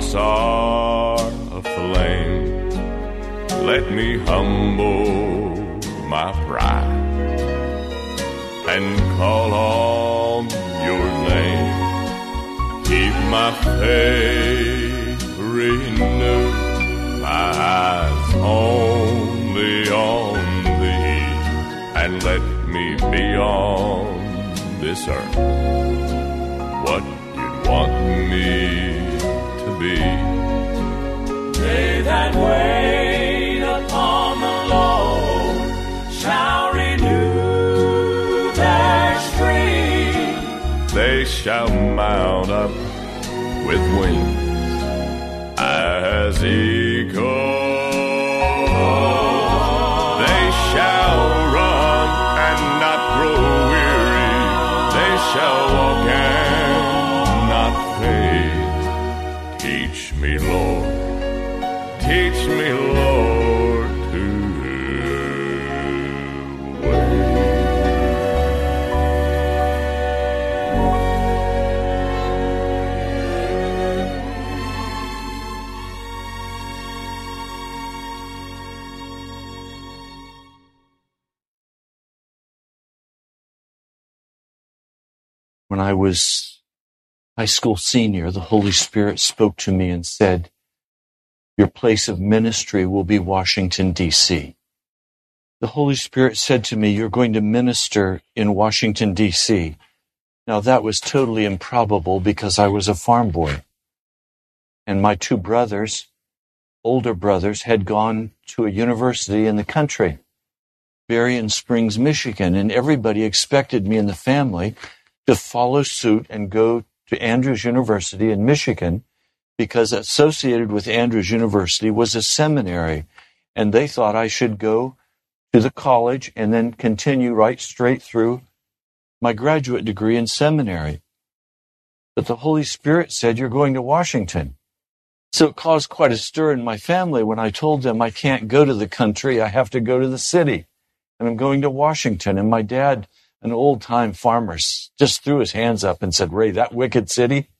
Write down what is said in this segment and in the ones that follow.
hearts are aflame. Let me humble my pride and call on your name. Keep my faith renewed, my eyes only on thee, and let me be on this earth what you'd want me be. They that wait upon the Lord shall renew their strength. They shall mount up with wings was high school senior, the Holy Spirit spoke to me and said, Your place of ministry will be Washington, D.C. The Holy Spirit said to me, You're going to minister in Washington, D.C. Now, that was totally improbable because I was a farm boy. And my two brothers, older brothers, had gone to a university in the country, Berrien Springs, Michigan, and everybody expected me in the family to follow suit and go to Andrews University in Michigan because associated with Andrews University was a seminary. And they thought I should go to the college and then continue right straight through my graduate degree in seminary. But the Holy Spirit said, You're going to Washington. So it caused quite a stir in my family when I told them I can't go to the country, I have to go to the city. And I'm going to Washington. And my dad, an old time farmer, just threw his hands up and said, Ray, that wicked city?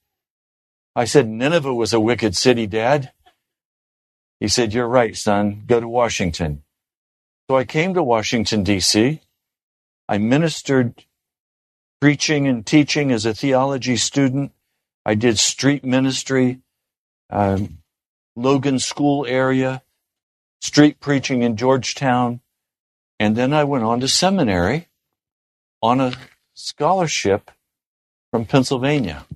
I said, Nineveh was a wicked city, Dad. He said, You're right, son. Go to Washington. So I came to Washington, D.C. I ministered preaching and teaching as a theology student. I did street ministry, um, Logan School area, street preaching in Georgetown. And then I went on to seminary on a scholarship from Pennsylvania.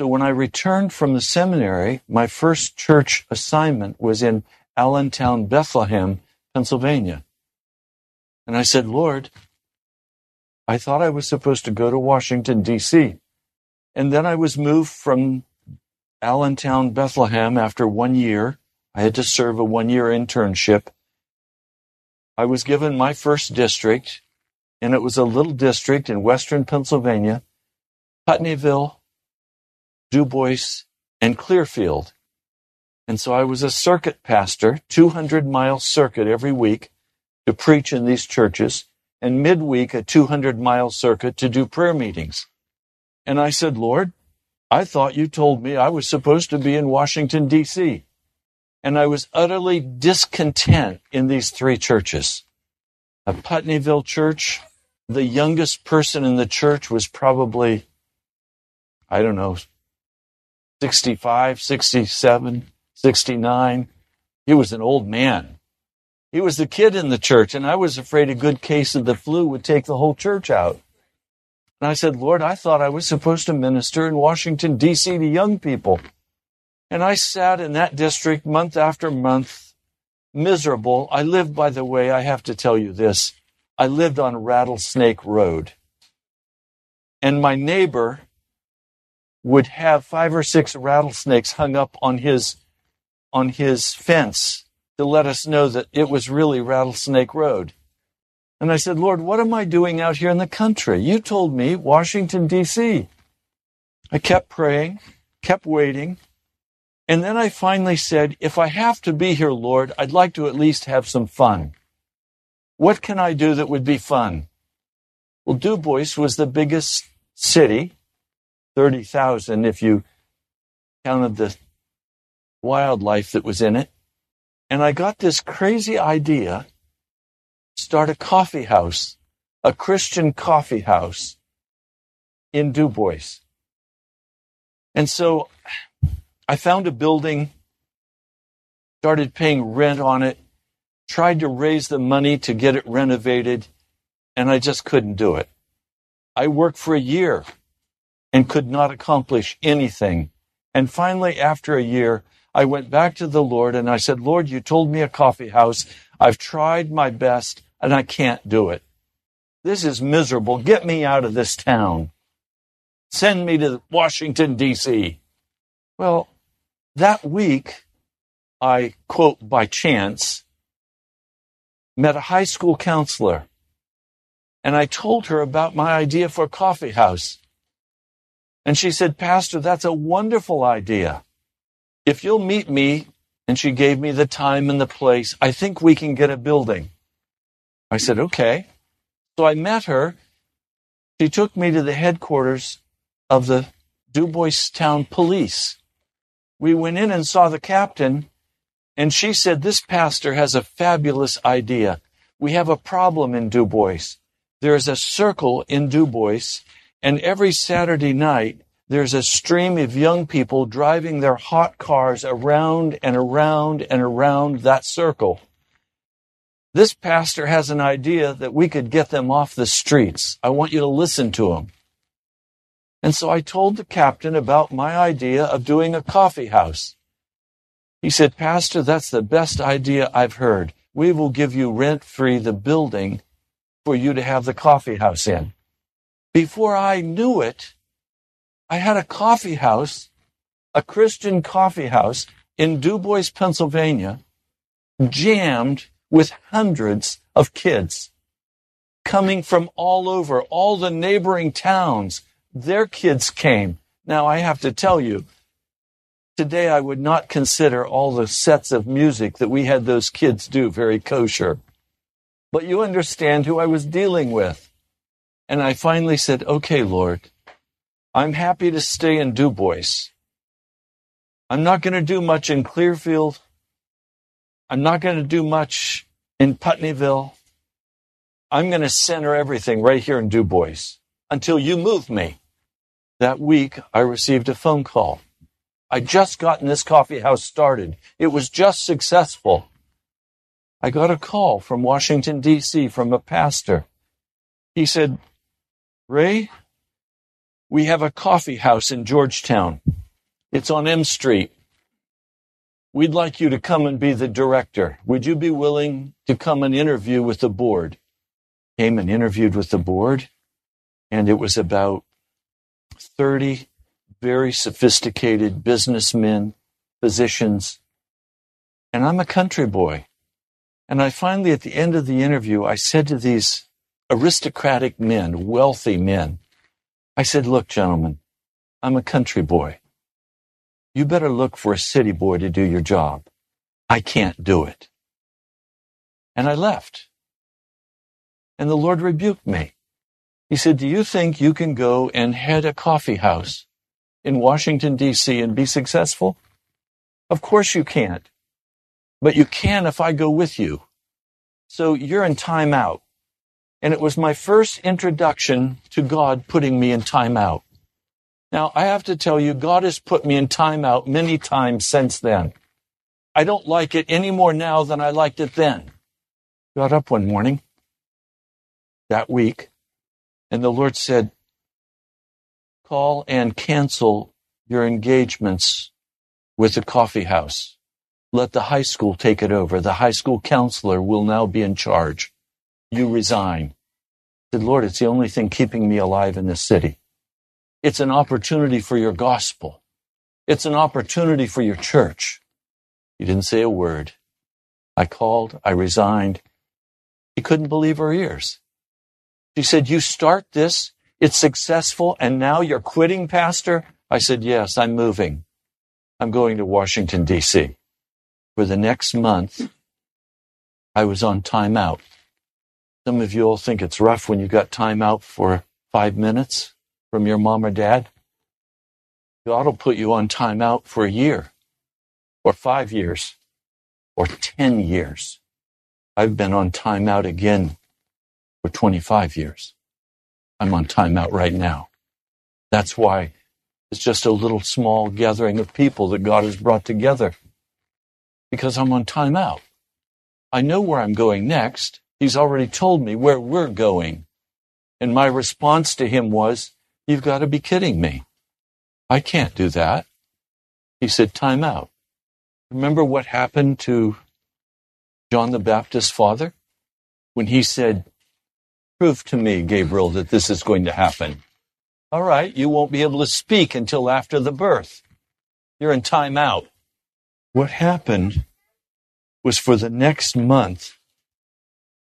So when I returned from the seminary, my first church assignment was in Allentown, Bethlehem, Pennsylvania. And I said, Lord, I thought I was supposed to go to Washington, D.C. And then I was moved from Allentown, Bethlehem after one year. I had to serve a one year internship. I was given my first district, and it was a little district in western Pennsylvania, Putneyville, DuBois, and Clearfield. And so I was a circuit pastor, 200 mile circuit every week to preach in these churches, and midweek a 200 mile circuit to do prayer meetings. And I said, Lord, I thought you told me I was supposed to be in Washington, D.C. And I was utterly discontent in these three churches. At Putneyville Church, the youngest person in the church was probably, I don't know, 65, 67, 69. He was an old man. He was the kid in the church, and I was afraid a good case of the flu would take the whole church out. And I said, Lord, I thought I was supposed to minister in Washington, D.C. to young people. And I sat in that district month after month, miserable. I lived, by the way, I have to tell you this. I lived on Rattlesnake Road. And my neighbor would have five or six rattlesnakes hung up on his on his fence to let us know that it was really Rattlesnake Road. And I said, Lord, what am I doing out here in the country? You told me Washington, D.C. I kept praying, kept waiting. And then I finally said, if I have to be here, Lord, I'd like to at least have some fun. What can I do that would be fun? Well, Du Bois was the biggest city, 30,000 if you counted the wildlife that was in it. And I got this crazy idea start a coffee house, a Christian coffee house in Du Bois. And so I found a building, started paying rent on it, tried to raise the money to get it renovated, and I just couldn't do it. I worked for a year and could not accomplish anything. And finally, after a year, I went back to the Lord and I said, Lord, you told me a coffee house. I've tried my best and I can't do it. This is miserable. Get me out of this town. Send me to Washington, D.C. Well, that week, I quote by chance, met a high school counselor and I told her about my idea for a coffee house. And she said, Pastor, that's a wonderful idea. If you'll meet me, and she gave me the time and the place, I think we can get a building. I said, okay. So I met her. She took me to the headquarters of the Du Bois Town Police. We went in and saw the captain, and she said, This pastor has a fabulous idea. We have a problem in Du Bois. There's a circle in Du Bois, and every Saturday night, there's a stream of young people driving their hot cars around and around and around that circle. This pastor has an idea that we could get them off the streets. I want you to listen to him. And so I told the captain about my idea of doing a coffee house. He said, Pastor, that's the best idea I've heard. We will give you rent free the building for you to have the coffee house in. Before I knew it, I had a coffee house, a Christian coffee house in Du Bois, Pennsylvania, jammed with hundreds of kids coming from all over, all the neighboring towns. Their kids came. Now, I have to tell you, today I would not consider all the sets of music that we had those kids do very kosher. But you understand who I was dealing with. And I finally said, okay, Lord, I'm happy to stay in Du Bois. I'm not going to do much in Clearfield. I'm not going to do much in Putneyville. I'm going to center everything right here in Du Bois until you move me. That week, I received a phone call. I'd just gotten this coffee house started. It was just successful. I got a call from Washington, D.C., from a pastor. He said, Ray, we have a coffee house in Georgetown. It's on M Street. We'd like you to come and be the director. Would you be willing to come and interview with the board? Came and interviewed with the board, and it was about 30 very sophisticated businessmen, physicians, and I'm a country boy. And I finally, at the end of the interview, I said to these aristocratic men, wealthy men, I said, Look, gentlemen, I'm a country boy. You better look for a city boy to do your job. I can't do it. And I left. And the Lord rebuked me. He said, Do you think you can go and head a coffee house in Washington, D.C. and be successful? Of course you can't. But you can if I go with you. So you're in timeout. And it was my first introduction to God putting me in timeout. Now, I have to tell you, God has put me in timeout many times since then. I don't like it any more now than I liked it then. Got up one morning that week, and the Lord said, Call and cancel your engagements with the coffee house. Let the high school take it over. The high school counselor will now be in charge. You resign. I said, Lord, it's the only thing keeping me alive in this city. It's an opportunity for your gospel. It's an opportunity for your church. He didn't say a word. I called, I resigned. He couldn't believe her ears. She said, You start this, it's successful, and now you're quitting, Pastor? I said, Yes, I'm moving. I'm going to Washington, D.C. For the next month, I was on timeout. Some of you all think it's rough when you got timeout for five minutes from your mom or dad. God will put you on timeout for a year, or five years, or 10 years. I've been on timeout again for 25 years. I'm on timeout right now. That's why it's just a little small gathering of people that God has brought together because I'm on timeout. I know where I'm going next. He's already told me where we're going. And my response to him was, You've got to be kidding me. I can't do that. He said, Time out. Remember what happened to John the Baptist's father? When he said, Prove to me, Gabriel, that this is going to happen. All right, you won't be able to speak until after the birth. You're in time out. What happened was for the next month,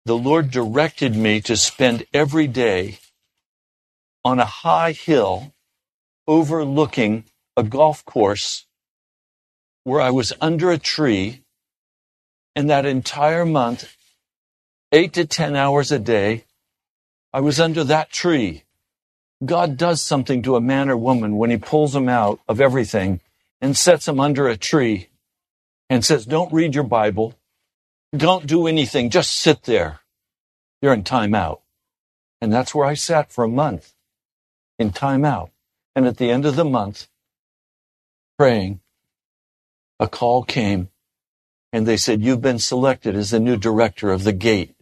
the Lord directed me to spend every day on a high hill overlooking a golf course where I was under a tree. And that entire month, eight to 10 hours a day, I was under that tree God does something to a man or woman when he pulls them out of everything and sets them under a tree and says, Don't read your Bible. Don't do anything. Just sit there. You're in time out. And that's where I sat for a month in time out. And at the end of the month, praying, a call came and they said, You've been selected as the new director of the gate.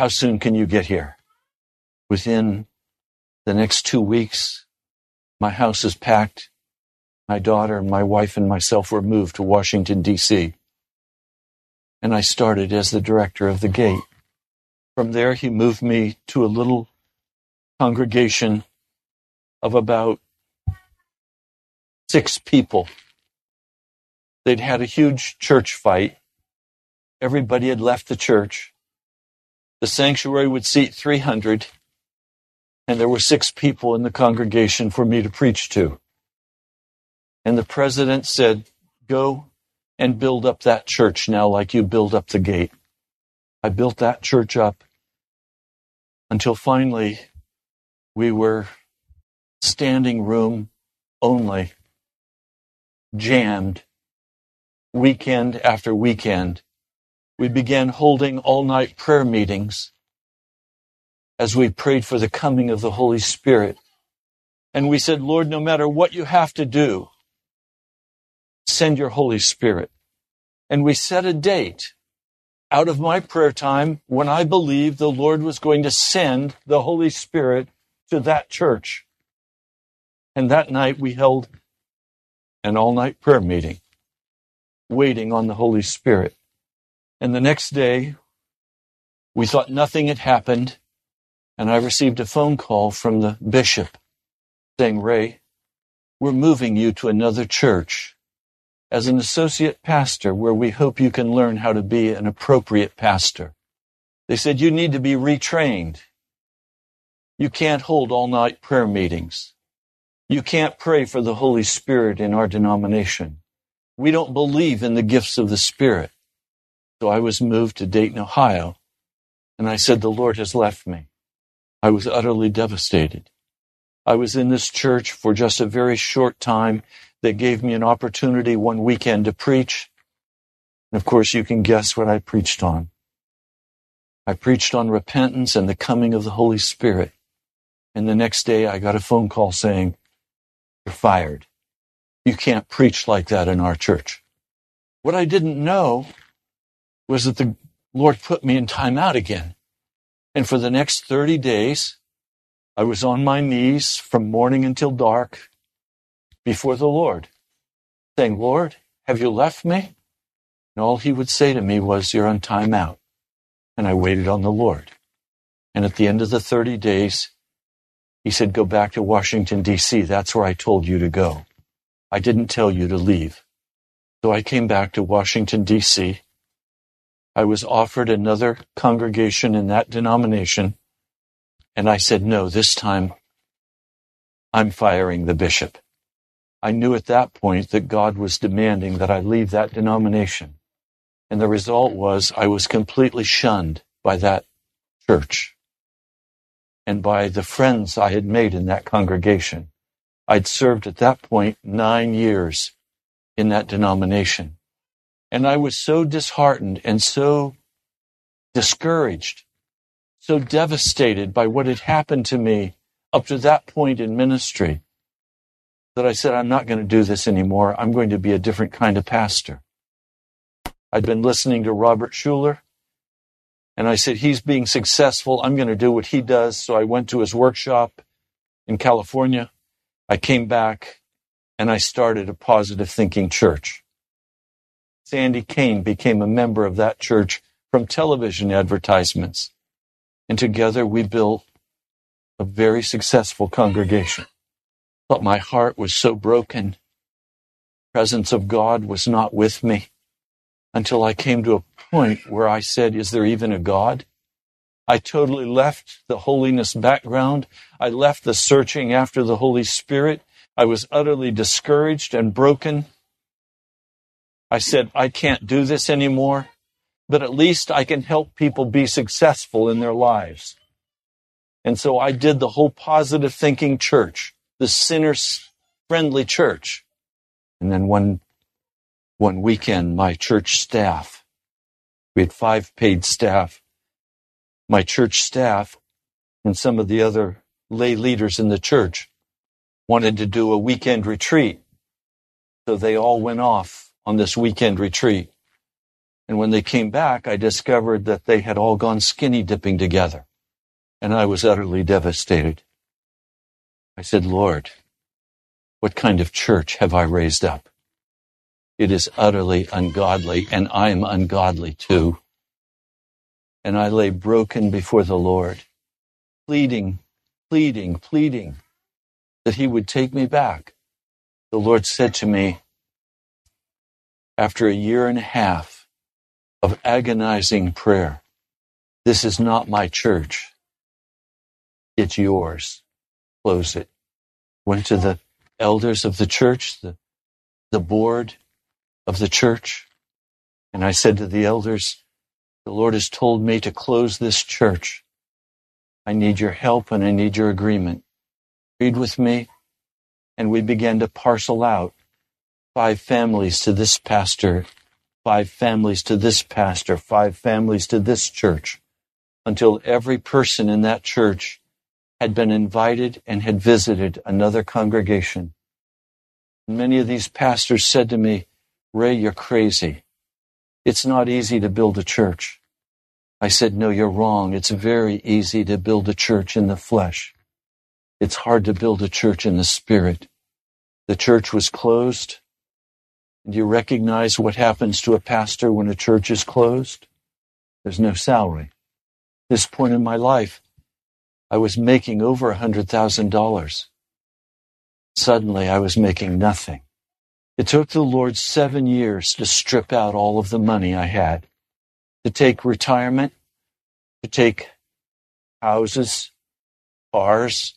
How soon can you get here? Within the next two weeks, my house is packed. My daughter, my wife, and myself were moved to Washington, D.C. And I started as the director of the gate. From there, he moved me to a little congregation of about six people. They'd had a huge church fight. Everybody had left the church. The sanctuary would seat 300 and there were six people in the congregation for me to preach to. And the president said, Go and build up that church now like you build up the gate. I built that church up until finally we were standing room only, jammed, weekend after weekend. We began holding all night prayer meetings as we prayed for the coming of the Holy Spirit. And we said, Lord, no matter what you have to do, send your Holy Spirit. And we set a date out of my prayer time when I believed the Lord was going to send the Holy Spirit to that church. And that night we held an all night prayer meeting, waiting on the Holy Spirit. And the next day, we thought nothing had happened and I received a phone call from the bishop saying, Ray, we're moving you to another church as an associate pastor where we hope you can learn how to be an appropriate pastor. They said, you need to be retrained. You can't hold all night prayer meetings. You can't pray for the Holy Spirit in our denomination. We don't believe in the gifts of the Spirit. So I was moved to Dayton, Ohio, and I said, the Lord has left me. I was utterly devastated. I was in this church for just a very short time. They gave me an opportunity one weekend to preach. And of course, you can guess what I preached on. I preached on repentance and the coming of the Holy Spirit. And the next day I got a phone call saying, You're fired. You can't preach like that in our church. What I didn't know was that the Lord put me in timeout again. And for the next 30 days, I was on my knees from morning until dark before the Lord, saying, Lord, have you left me? And all he would say to me was, You're on timeout. And I waited on the Lord. And at the end of the 30 days, he said, Go back to Washington, D.C. That's where I told you to go. I didn't tell you to leave. So I came back to Washington, D.C. I was offered another congregation in that denomination, and I said, No, this time I'm firing the bishop. I knew at that point that God was demanding that I leave that denomination. And the result was I was completely shunned by that church and by the friends I had made in that congregation. I'd served at that point nine years in that denomination. And I was so disheartened and so discouraged, so devastated by what had happened to me up to that point in ministry that I said, I'm not going to do this anymore. I'm going to be a different kind of pastor. I'd been listening to Robert Schuller, and I said, He's being successful. I'm going to do what he does. So I went to his workshop in California. I came back and I started a positive thinking church. Sandy Kane became a member of that church from television advertisements. And together we built a very successful congregation. But my heart was so broken. Presence of God was not with me until I came to a point where I said, Is there even a God? I totally left the holiness background. I left the searching after the Holy Spirit. I was utterly discouraged and broken. I said, I can't do this anymore, but at least I can help people be successful in their lives. And so I did the whole positive thinking church, the sinner friendly church. And then one, one weekend, my church staff, we had five paid staff, my church staff and some of the other lay leaders in the church wanted to do a weekend retreat. So they all went off on this weekend retreat. And when they came back, I discovered that they had all gone skinny dipping together. And I was utterly devastated. I said, Lord, what kind of church have I raised up? It is utterly ungodly, and I am ungodly too. And I lay broken before the Lord, pleading, pleading, pleading that He would take me back. The Lord said to me, after a year and a half of agonizing prayer, this is not my church. It's yours. Close it. Went to the elders of the church, the, the board of the church, and I said to the elders, the Lord has told me to close this church. I need your help and I need your agreement. Read with me. And we began to parcel out five families to this pastor, five families to this pastor, five families to this church, until every person in that church had been invited and had visited another congregation. Many of these pastors said to me, Ray, you're crazy. It's not easy to build a church. I said, No, you're wrong. It's very easy to build a church in the flesh. It's hard to build a church in the spirit. The church was closed. Do you recognize what happens to a pastor when a church is closed? There's no salary. This point in my life, I was making over a hundred thousand dollars. Suddenly I was making nothing. It took the Lord seven years to strip out all of the money I had, to take retirement, to take houses, cars,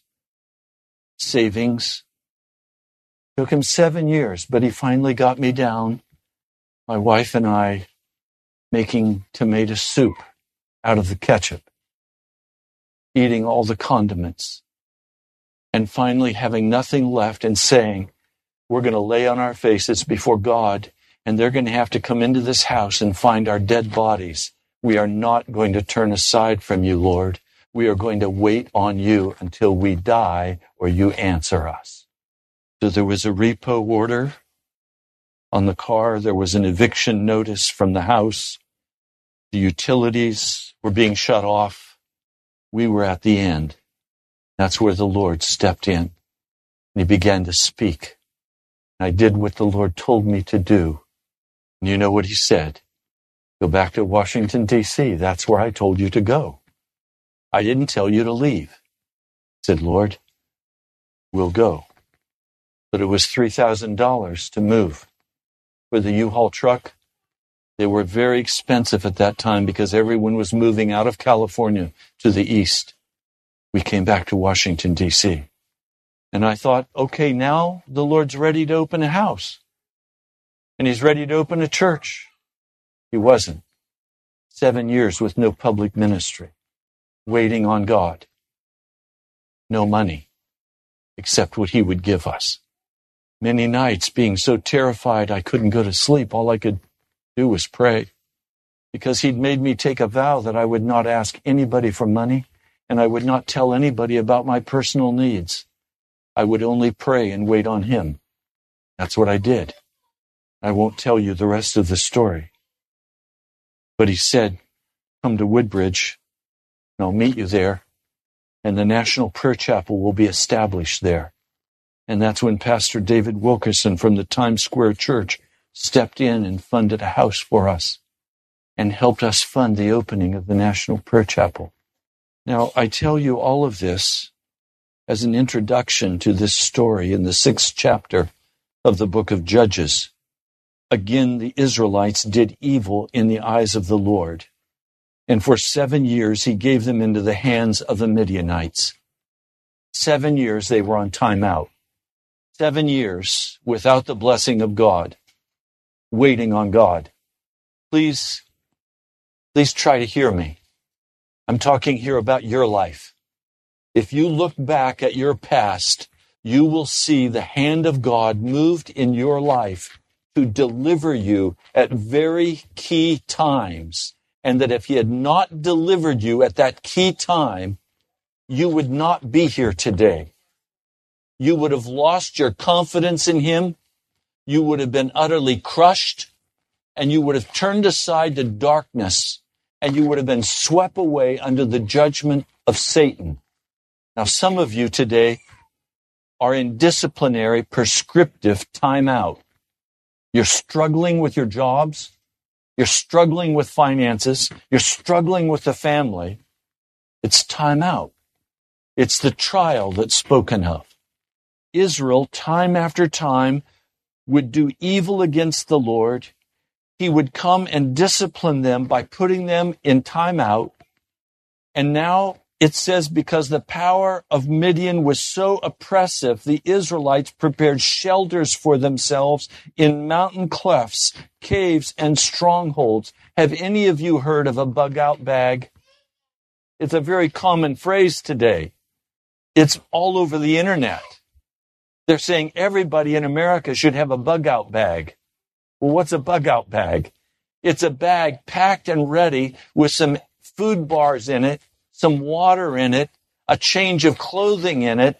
savings, Took him seven years, but he finally got me down, my wife and I, making tomato soup out of the ketchup, eating all the condiments, and finally having nothing left and saying, We're going to lay on our faces before God, and they're going to have to come into this house and find our dead bodies We are not going to turn aside from you, Lord. We are going to wait on you until we die or you answer us. So there was a repo order on the car. There was an eviction notice from the house. The utilities were being shut off. We were at the end. That's where the Lord stepped in and he began to speak. I did what the Lord told me to do. And you know what he said? Go back to Washington, D.C. That's where I told you to go. I didn't tell you to leave. I said, Lord, we'll go. But it was $3,000 to move. For the U-Haul truck, they were very expensive at that time because everyone was moving out of California to the east. We came back to Washington, D.C. And I thought, okay, now the Lord's ready to open a house. And he's ready to open a church. He wasn't. Seven years with no public ministry, waiting on God. No money, except what he would give us. Many nights being so terrified I couldn't go to sleep. All I could do was pray because he'd made me take a vow that I would not ask anybody for money and I would not tell anybody about my personal needs. I would only pray and wait on him. That's what I did. I won't tell you the rest of the story. But he said, Come to Woodbridge, and I'll meet you there, and the National Prayer Chapel will be established there. And that's when Pastor David Wilkerson from the Times Square Church stepped in and funded a house for us and helped us fund the opening of the National Prayer Chapel. Now, I tell you all of this as an introduction to this story in the sixth chapter of the book of Judges. Again, the Israelites did evil in the eyes of the Lord. And for seven years, he gave them into the hands of the Midianites. Seven years they were on timeout. Seven years without the blessing of God, waiting on God. Please, please try to hear me. I'm talking here about your life. If you look back at your past, you will see the hand of God moved in your life to deliver you at very key times. And that if he had not delivered you at that key time, you would not be here today. You would have lost your confidence in him. You would have been utterly crushed and you would have turned aside to darkness and you would have been swept away under the judgment of Satan. Now, some of you today are in disciplinary, prescriptive timeout. You're struggling with your jobs. You're struggling with finances. You're struggling with the family. It's timeout. It's the trial that's spoken of. Israel, time after time, would do evil against the Lord he would come and discipline them by putting them in timeout. And now it says because the power of Midian was so oppressive, the Israelites prepared shelters for themselves in mountain clefts, caves, and strongholds. Have any of you heard of a bug out bag? It's a very common phrase today. It's all over the internet. They're saying everybody in America should have a bug out bag. Well, what's a bug out bag? It's a bag packed and ready with some food bars in it, some water in it, a change of clothing in it,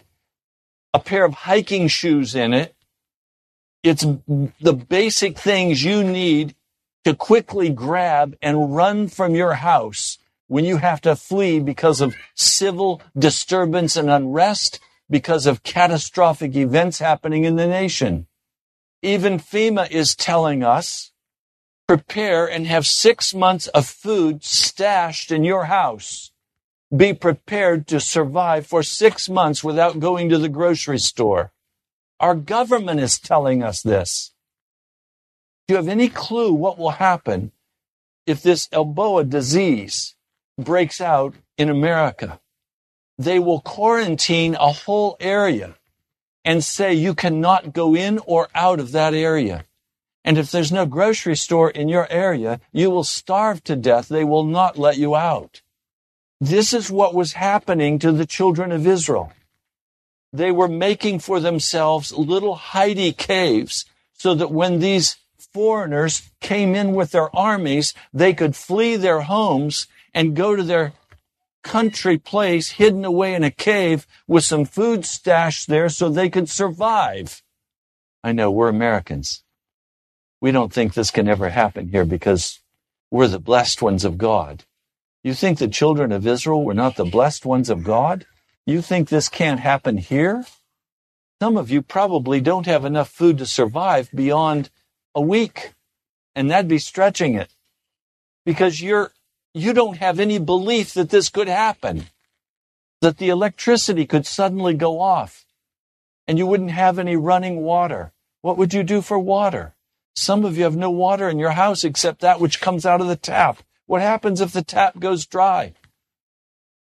a pair of hiking shoes in it. It's the basic things you need to quickly grab and run from your house when you have to flee because of civil disturbance and unrest, because of catastrophic events happening in the nation. Even FEMA is telling us prepare and have six months of food stashed in your house. Be prepared to survive for six months without going to the grocery store. Our government is telling us this. Do you have any clue what will happen if this Ebola disease breaks out in America? They will quarantine a whole area and say you cannot go in or out of that area. And if there's no grocery store in your area, you will starve to death. They will not let you out. This is what was happening to the children of Israel. They were making for themselves little hidey caves so that when these foreigners came in with their armies, they could flee their homes and go to their country place hidden away in a cave with some food stashed there so they could survive. I know we're Americans. We don't think this can ever happen here because we're the blessed ones of God. You think the children of Israel were not the blessed ones of God? You think this can't happen here? Some of you probably don't have enough food to survive beyond a week, and that'd be stretching it because you're you don't have any belief that this could happen, that the electricity could suddenly go off and you wouldn't have any running water. What would you do for water? Some of you have no water in your house except that which comes out of the tap. What happens if the tap goes dry?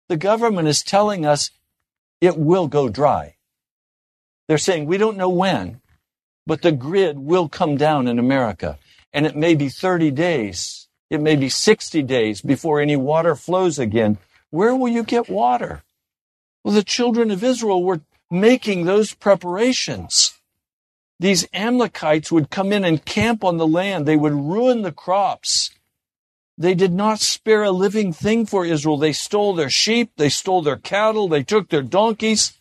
The government is telling us it will go dry. They're saying we don't know when, but the grid will come down in America. And it may be 30 days it may be 60 days before any water flows again. Where will you get water? Well, the children of Israel were making those preparations. These Amalekites would come in and camp on the land. They would ruin the crops. They did not spare a living thing for Israel. They stole their sheep. They stole their cattle. They took their donkeys.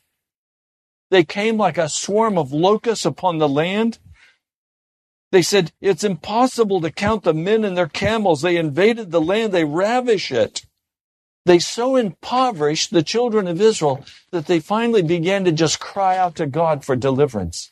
They came like a swarm of locusts upon the land. They said, it's impossible to count the men and their camels. They invaded the land. They ravish it. They so impoverished the children of Israel that they finally began to just cry out to God for deliverance.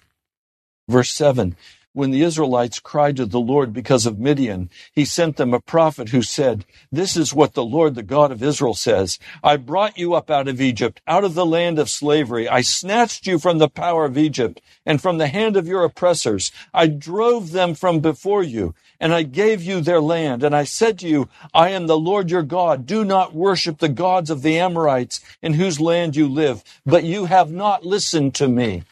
Verse 7 when the Israelites cried to the Lord because of Midian, he sent them a prophet who said, This is what the Lord, the God of Israel says. I brought you up out of Egypt, out of the land of slavery. I snatched you from the power of Egypt and from the hand of your oppressors. I drove them from before you and I gave you their land. And I said to you, I am the Lord your God. Do not worship the gods of the Amorites in whose land you live, but you have not listened to me.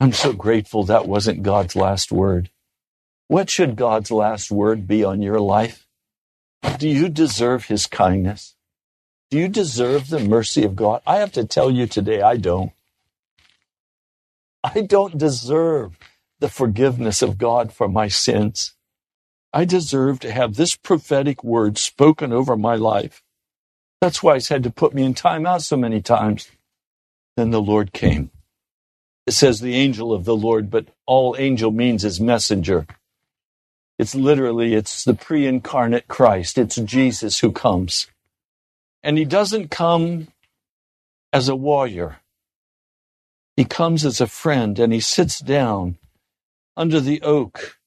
I'm so grateful that wasn't God's last word. What should God's last word be on your life? Do you deserve his kindness? Do you deserve the mercy of God? I have to tell you today, I don't. I don't deserve the forgiveness of God for my sins. I deserve to have this prophetic word spoken over my life. That's why he's had to put me in timeout so many times. Then the Lord came it says the angel of the Lord, but all angel means is messenger. It's literally, it's the pre-incarnate Christ. It's Jesus who comes. And he doesn't come as a warrior. He comes as a friend and he sits down under the oak.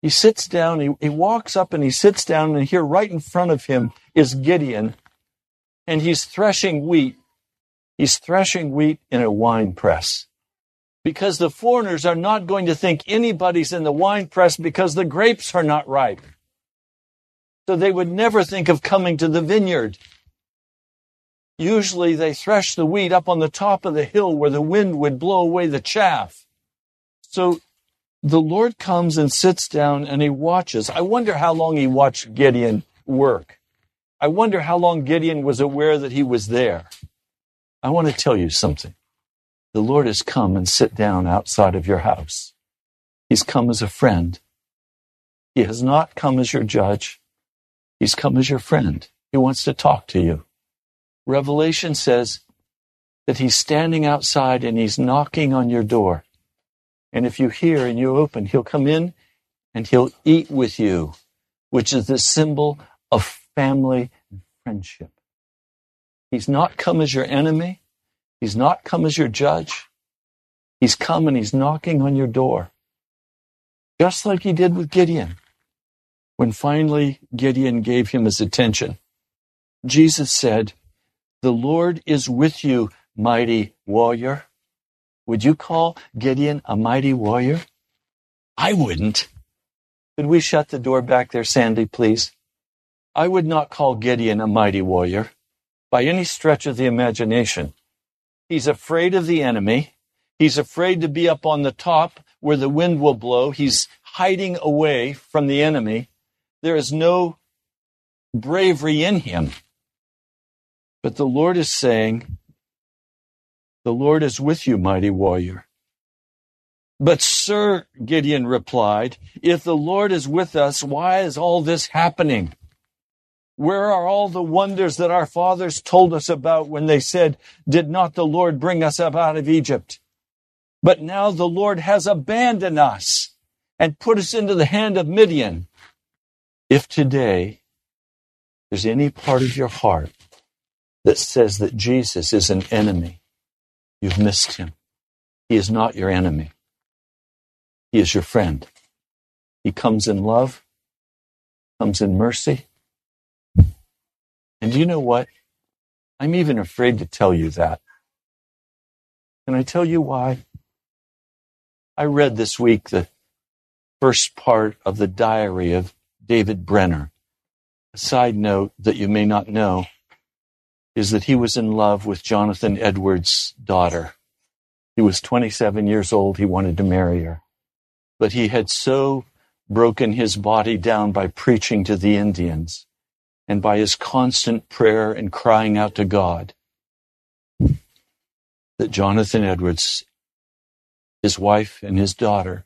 He sits down, he, he walks up and he sits down and here right in front of him is Gideon and he's threshing wheat. He's threshing wheat in a wine press because the foreigners are not going to think anybody's in the wine press because the grapes are not ripe. So they would never think of coming to the vineyard. Usually they thresh the wheat up on the top of the hill where the wind would blow away the chaff. So the Lord comes and sits down and he watches. I wonder how long he watched Gideon work. I wonder how long Gideon was aware that he was there. I want to tell you something. The Lord has come and sit down outside of your house. He's come as a friend. He has not come as your judge. He's come as your friend. He wants to talk to you. Revelation says that he's standing outside and he's knocking on your door. And if you hear and you open, he'll come in and he'll eat with you, which is the symbol of family and friendship. He's not come as your enemy. He's not come as your judge. He's come and he's knocking on your door. Just like he did with Gideon. When finally Gideon gave him his attention, Jesus said, The Lord is with you, mighty warrior. Would you call Gideon a mighty warrior? I wouldn't. Could we shut the door back there, Sandy, please? I would not call Gideon a mighty warrior by any stretch of the imagination. He's afraid of the enemy. He's afraid to be up on the top where the wind will blow. He's hiding away from the enemy. There is no bravery in him. But the Lord is saying, The Lord is with you, mighty warrior. But, sir, Gideon replied, if the Lord is with us, why is all this happening? Where are all the wonders that our fathers told us about when they said, Did not the Lord bring us up out of Egypt? But now the Lord has abandoned us and put us into the hand of Midian. If today there's any part of your heart that says that Jesus is an enemy, you've missed him. He is not your enemy. He is your friend. He comes in love, comes in mercy. And you know what? I'm even afraid to tell you that. Can I tell you why? I read this week the first part of the diary of David Brainerd. A side note that you may not know is that he was in love with Jonathan Edwards' daughter. He was 27 years old. He wanted to marry her. But he had so broken his body down by preaching to the Indians and by his constant prayer and crying out to God that Jonathan Edwards, his wife and his daughter,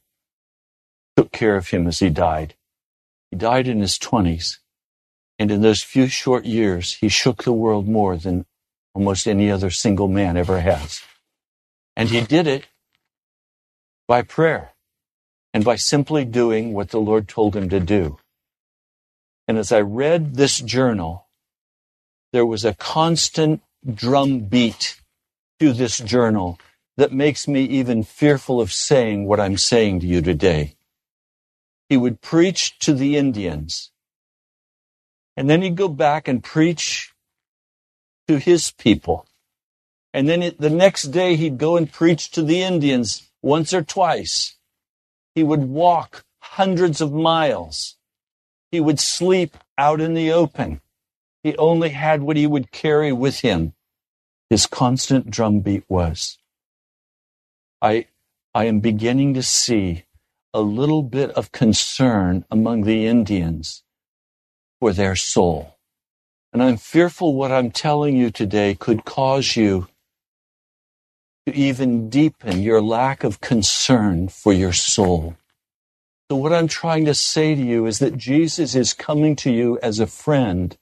took care of him as he died. He died in his 20s. And in those few short years, he shook the world more than almost any other single man ever has. And he did it by prayer and by simply doing what the Lord told him to do. And as I read this journal, there was a constant drumbeat to this journal that makes me even fearful of saying what I'm saying to you today. He would preach to the Indians and then he'd go back and preach to his people. And then it, the next day he'd go and preach to the Indians once or twice. He would walk hundreds of miles. He would sleep out in the open. He only had what he would carry with him. His constant drumbeat was, I, I am beginning to see a little bit of concern among the Indians for their soul. And I'm fearful what I'm telling you today could cause you to even deepen your lack of concern for your soul. So, what I'm trying to say to you is that Jesus is coming to you as a friend,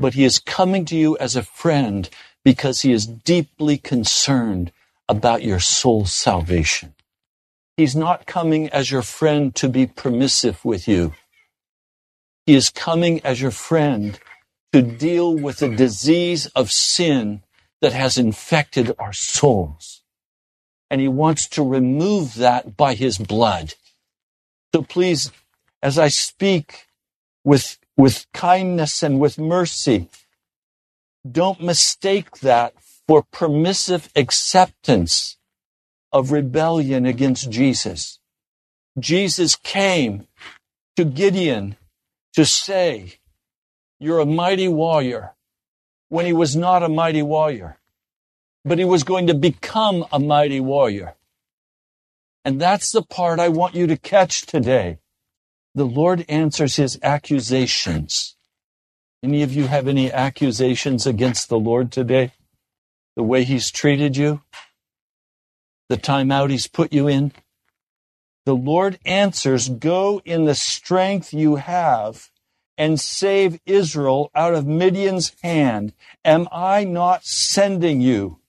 but he is coming to you as a friend because he is deeply concerned about your soul's salvation. He's not coming as your friend to be permissive with you. He is coming as your friend to deal with the disease of sin that has infected our souls. And he wants to remove that by his blood. So please, as I speak with, with kindness and with mercy, don't mistake that for permissive acceptance of rebellion against Jesus. Jesus came to Gideon to say, You're a mighty warrior, when he was not a mighty warrior, but he was going to become a mighty warrior. And that's the part I want you to catch today. The Lord answers his accusations. Any of you have any accusations against the Lord today? The way he's treated you? The time out he's put you in? The Lord answers, Go in the strength you have and save Israel out of Midian's hand. Am I not sending you?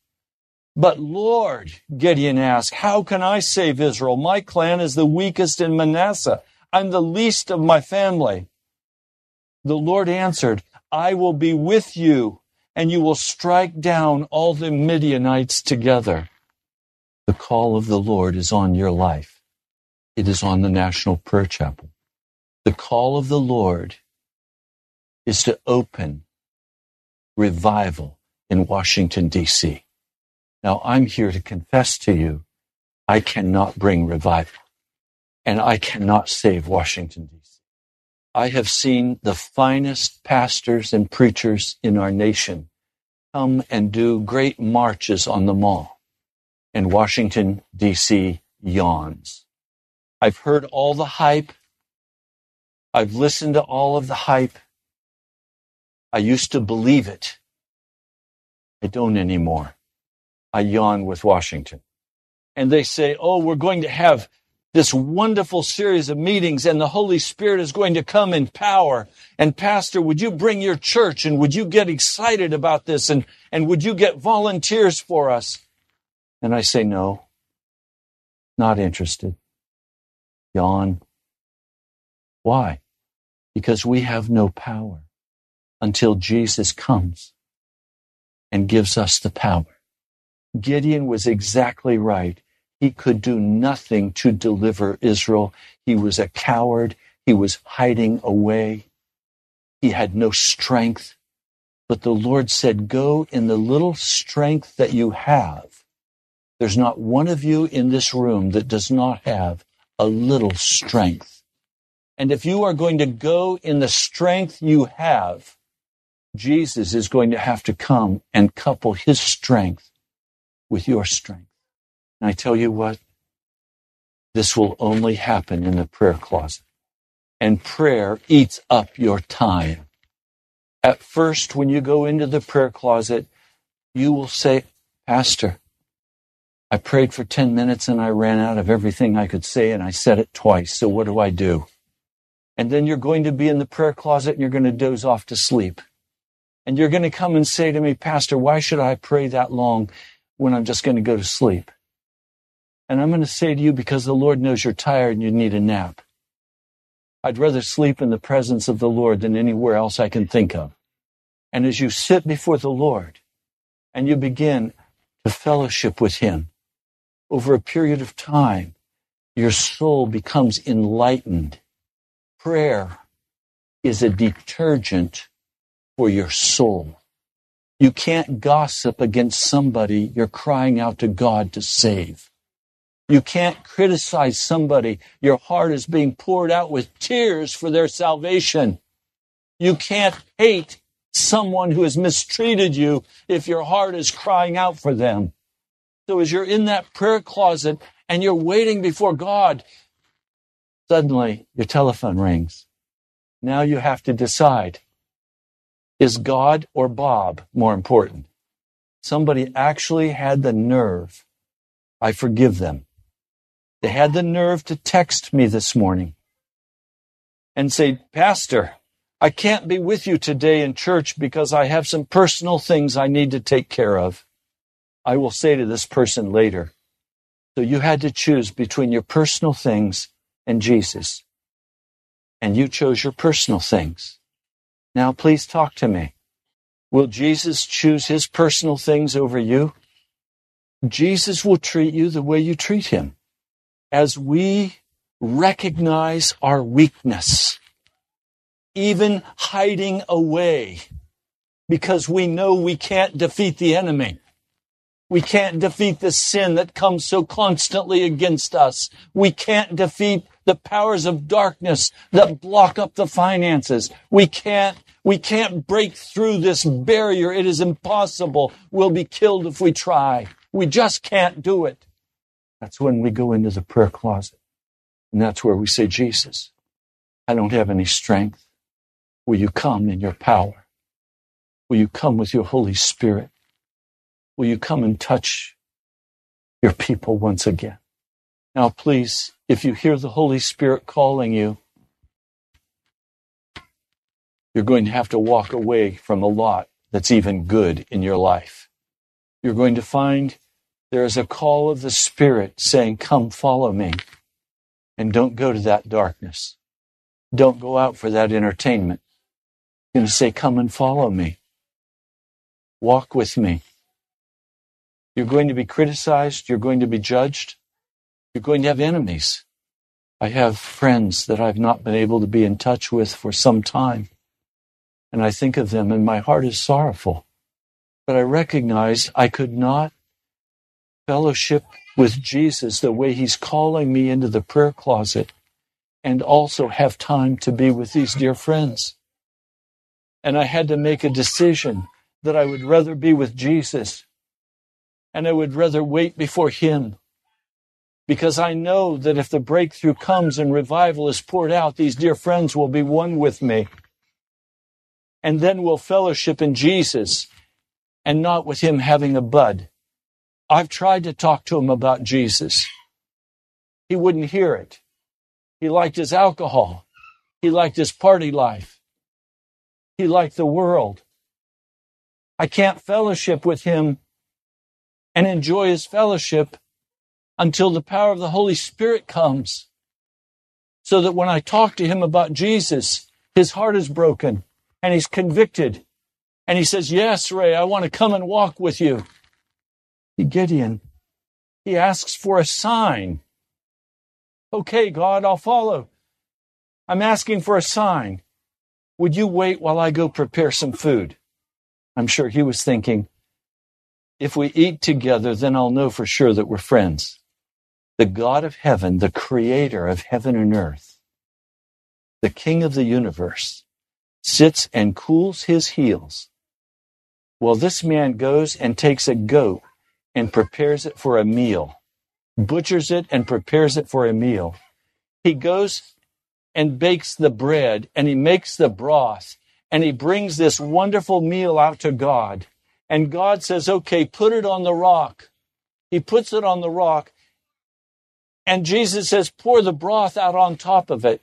But Lord, Gideon asked, How can I save Israel? My clan is the weakest in Manasseh. I'm the least of my family. The Lord answered, I will be with you, and you will strike down all the Midianites together. The call of the Lord is on your life. It is on the National Prayer Chapel. The call of the Lord is to open revival in Washington, D.C. Now, I'm here to confess to you, I cannot bring revival and I cannot save Washington, D.C. I have seen the finest pastors and preachers in our nation come and do great marches on the mall, and Washington, D.C. yawns. I've heard all the hype. I've listened to all of the hype. I used to believe it. I don't anymore. I yawn with Washington. and they say, Oh, we're going to have this wonderful series of meetings and the Holy Spirit is going to come in power. And pastor, would you bring your church and would you get excited about this and, and would you get volunteers for us? And I say, no, not interested. Yawn. Why? Because we have no power until Jesus comes and gives us the power. Gideon was exactly right. He could do nothing to deliver Israel. He was a coward. He was hiding away. He had no strength. But the Lord said, Go in the little strength that you have. There's not one of you in this room that does not have a little strength. And if you are going to go in the strength you have, Jesus is going to have to come and couple his strength with your strength. And I tell you what, this will only happen in the prayer closet. And prayer eats up your time. At first, when you go into the prayer closet, you will say, Pastor, I prayed for 10 minutes and I ran out of everything I could say and I said it twice. So what do I do? And then you're going to be in the prayer closet and you're going to doze off to sleep. And you're going to come and say to me, Pastor, why should I pray that long when I'm just going to go to sleep? And I'm going to say to you, because the Lord knows you're tired and you need a nap. I'd rather sleep in the presence of the Lord than anywhere else I can think of. And as you sit before the Lord and you begin to fellowship with Him over a period of time, your soul becomes enlightened. Prayer is a detergent for your soul. You can't gossip against somebody you're crying out to God to save. You can't criticize somebody your heart is being poured out with tears for their salvation. You can't hate someone who has mistreated you if your heart is crying out for them. So as you're in that prayer closet and you're waiting before God, suddenly your telephone rings. Now you have to decide is God or Bob more important? Somebody actually had the nerve. I forgive them. They had the nerve to text me this morning and say, Pastor, I can't be with you today in church because I have some personal things I need to take care of. I will say to this person later. So you had to choose between your personal things and Jesus. And you chose your personal things. Now, please talk to me. Will Jesus choose his personal things over you? Jesus will treat you the way you treat him. As we recognize our weakness, even hiding away, because we know we can't defeat the enemy. We can't defeat the sin that comes so constantly against us. We can't defeat the powers of darkness that block up the finances. We can't, we can't break through this barrier. It is impossible. We'll be killed if we try. We just can't do it. That's when we go into the prayer closet. And that's where we say, Jesus, I don't have any strength. Will you come in your power? Will you come with your Holy Spirit? Will you come and touch your people once again? Now, please, if you hear the Holy Spirit calling you, you're going to have to walk away from a lot that's even good in your life. You're going to find there is a call of the Spirit saying, Come, follow me. And don't go to that darkness. Don't go out for that entertainment. You're going to say, Come and follow me. Walk with me. You're going to be criticized. You're going to be judged. You're going to have enemies. I have friends that I've not been able to be in touch with for some time. And I think of them and my heart is sorrowful. But I recognize I could not fellowship with Jesus the way he's calling me into the prayer closet and also have time to be with these dear friends. And I had to make a decision that I would rather be with Jesus and I would rather wait before him because I know that if the breakthrough comes and revival is poured out, these dear friends will be one with me. And then we'll fellowship in Jesus and not with him having a bud. I've tried to talk to him about Jesus. He wouldn't hear it. He liked his alcohol. He liked his party life. He liked the world. I can't fellowship with him and enjoy his fellowship until the power of the Holy Spirit comes. So that when I talk to him about Jesus, his heart is broken and he's convicted. And he says, Yes, Ray, I want to come and walk with you. Gideon, he asks for a sign. Okay, God, I'll follow. I'm asking for a sign. Would you wait while I go prepare some food? I'm sure he was thinking, if we eat together, then I'll know for sure that we're friends. The God of heaven, the creator of heaven and earth, the king of the universe, sits and cools his heels. Well, this man goes and takes a goat and prepares it for a meal, butchers it and prepares it for a meal. He goes and bakes the bread and he makes the broth and he brings this wonderful meal out to God. And God says, okay, put it on the rock. He puts it on the rock. And Jesus says, pour the broth out on top of it.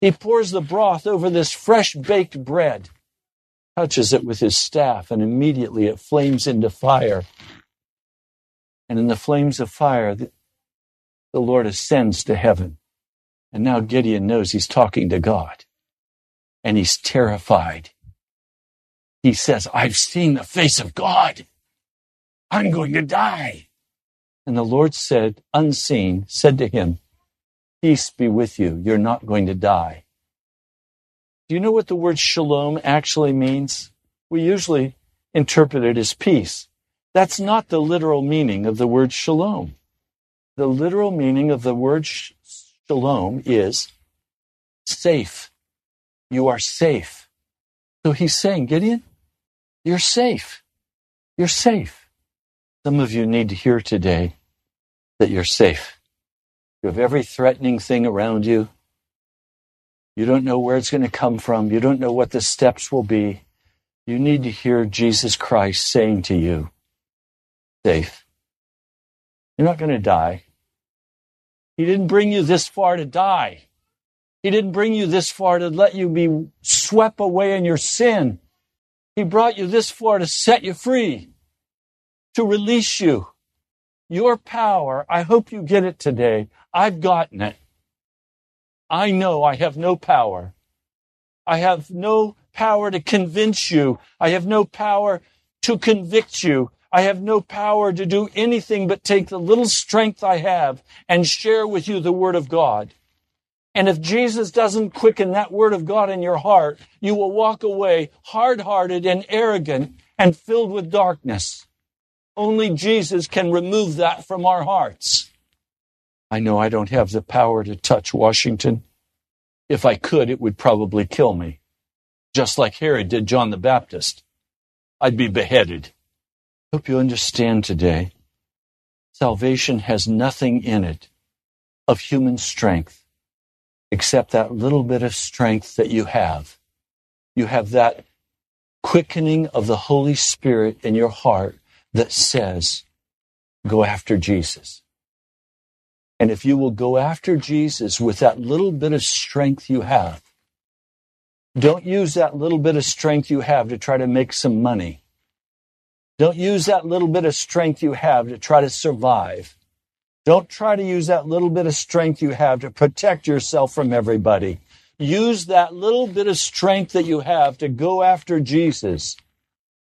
He pours the broth over this fresh baked bread, touches it with his staff, and immediately it flames into fire. And in the flames of fire, the, Lord ascends to heaven. And now Gideon knows he's talking to God. And he's terrified. He says, I've seen the face of God. I'm going to die. And the Lord said, unseen, said to him, Peace be with you. You're not going to die. Do you know what the word shalom actually means? We usually interpret it as peace. That's not the literal meaning of the word shalom. The literal meaning of the word shalom is safe. You are safe. So he's saying, Gideon, you're safe. You're safe. Some of you need to hear today that you're safe. You have every threatening thing around you. You don't know where it's going to come from. You don't know what the steps will be. You need to hear Jesus Christ saying to you, safe. You're not going to die. He didn't bring you this far to die. He didn't bring you this far to let you be swept away in your sin. He brought you this far to set you free, to release you. Your power, I hope you get it today. I've gotten it. I know I have no power. I have no power to convince you. I have no power to convict you. I have no power to do anything but take the little strength I have and share with you the Word of God. And if Jesus doesn't quicken that Word of God in your heart, you will walk away hard hearted and arrogant and filled with darkness. Only Jesus can remove that from our hearts. I know I don't have the power to touch Washington. If I could, it would probably kill me, just like Herod did John the Baptist. I'd be beheaded. Hope you understand today. Salvation has nothing in it of human strength except that little bit of strength that you have. You have that quickening of the Holy Spirit in your heart that says, go after Jesus. And if you will go after Jesus with that little bit of strength you have, don't use that little bit of strength you have to try to make some money. Don't use that little bit of strength you have to try to survive. Don't try to use that little bit of strength you have to protect yourself from everybody. Use that little bit of strength that you have to go after Jesus.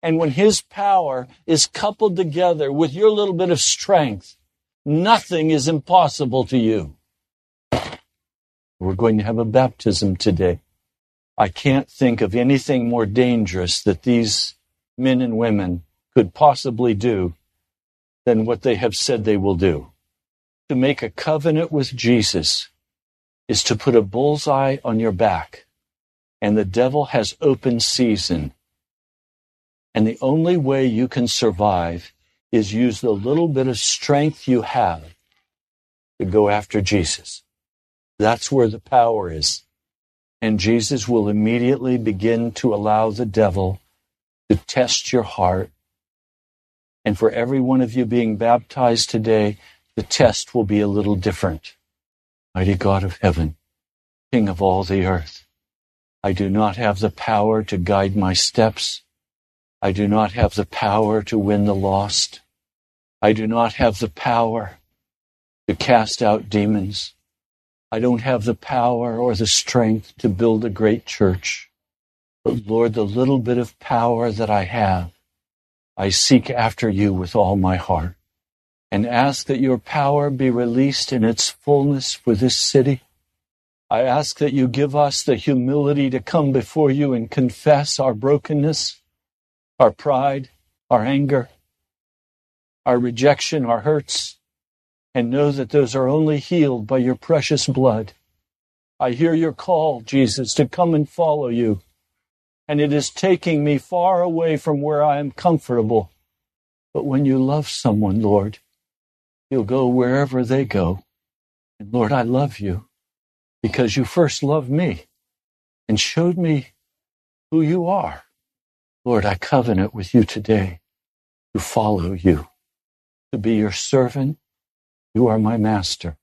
And when his power is coupled together with your little bit of strength, nothing is impossible to you. We're going to have a baptism today. I can't think of anything more dangerous that these men and women could possibly do than what they have said they will do. To make a covenant with Jesus is to put a bullseye on your back, and the devil has open season. And the only way you can survive is use the little bit of strength you have to go after Jesus. That's where the power is. And Jesus will immediately begin to allow the devil to test your heart And for every one of you being baptized today, the test will be a little different. Mighty God of heaven, King of all the earth, I do not have the power to guide my steps. I do not have the power to win the lost. I do not have the power to cast out demons. I don't have the power or the strength to build a great church. But Lord, the little bit of power that I have, I seek after you with all my heart and ask that your power be released in its fullness for this city. I ask that you give us the humility to come before you and confess our brokenness, our pride, our anger, our rejection, our hurts, and know that those are only healed by your precious blood. I hear your call, Jesus, to come and follow you and it is taking me far away from where I am comfortable. But when you love someone, Lord, you'll go wherever they go. And Lord, I love you because you first loved me and showed me who you are. Lord, I covenant with you today to follow you, to be your servant. You are my master.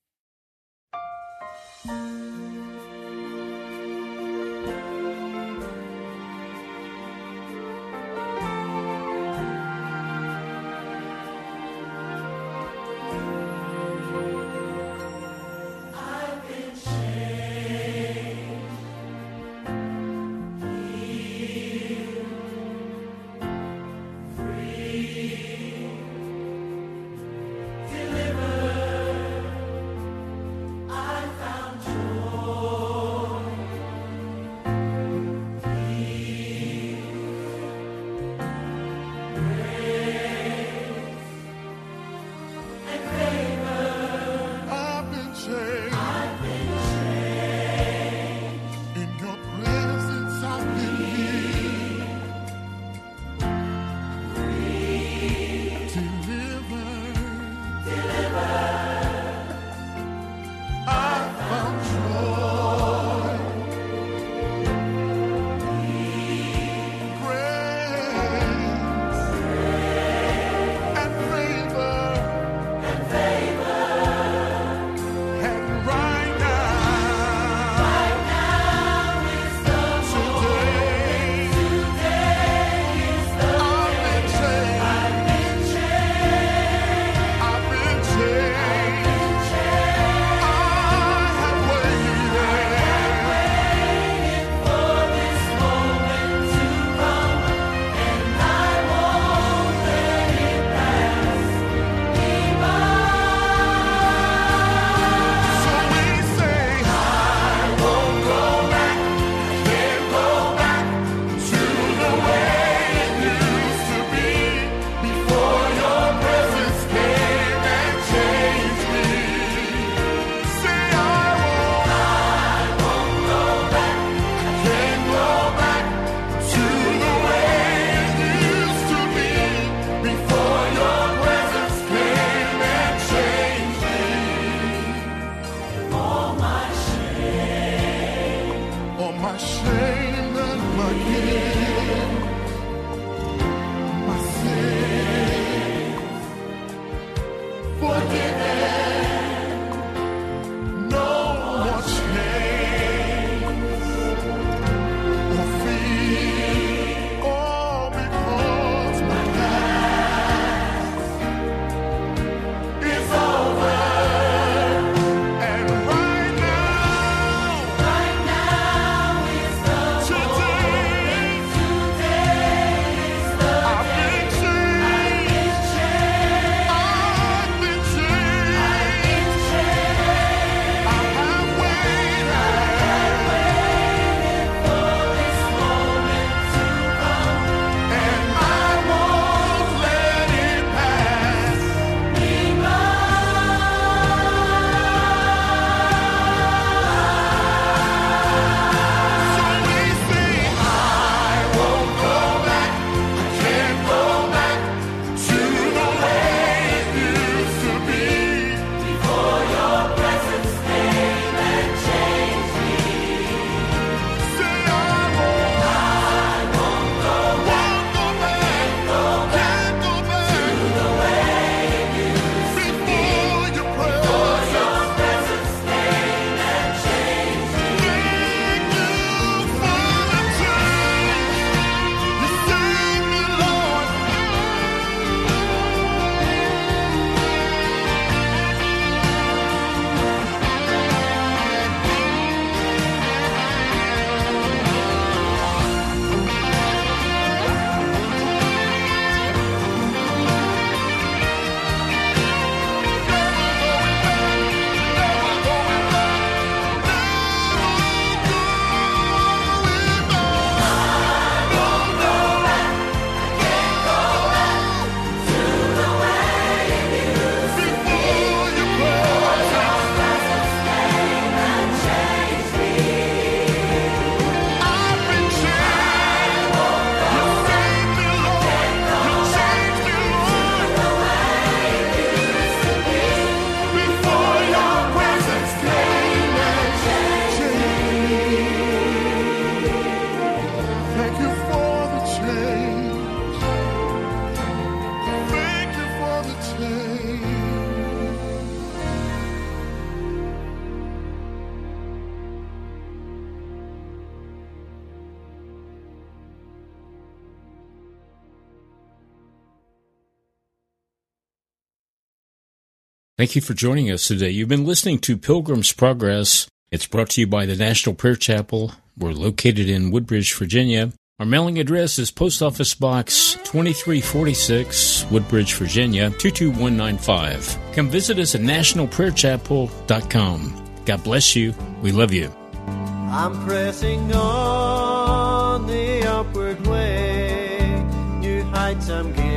Thank you for joining us today. You've been listening to Pilgrim's Progress. It's brought to you by the National Prayer Chapel. We're located in Woodbridge, Virginia. Our mailing address is Post Office Box 2346, Woodbridge, Virginia 22195. Come visit us at nationalprayerchapel.com. God bless you. We love you. I'm pressing on the upward way, new heights I'm gaining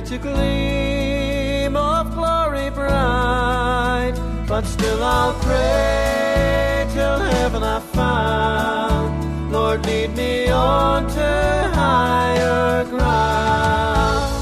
catch a gleam of glory bright, but still I'll pray till heaven I find. Lord, lead me on to higher ground.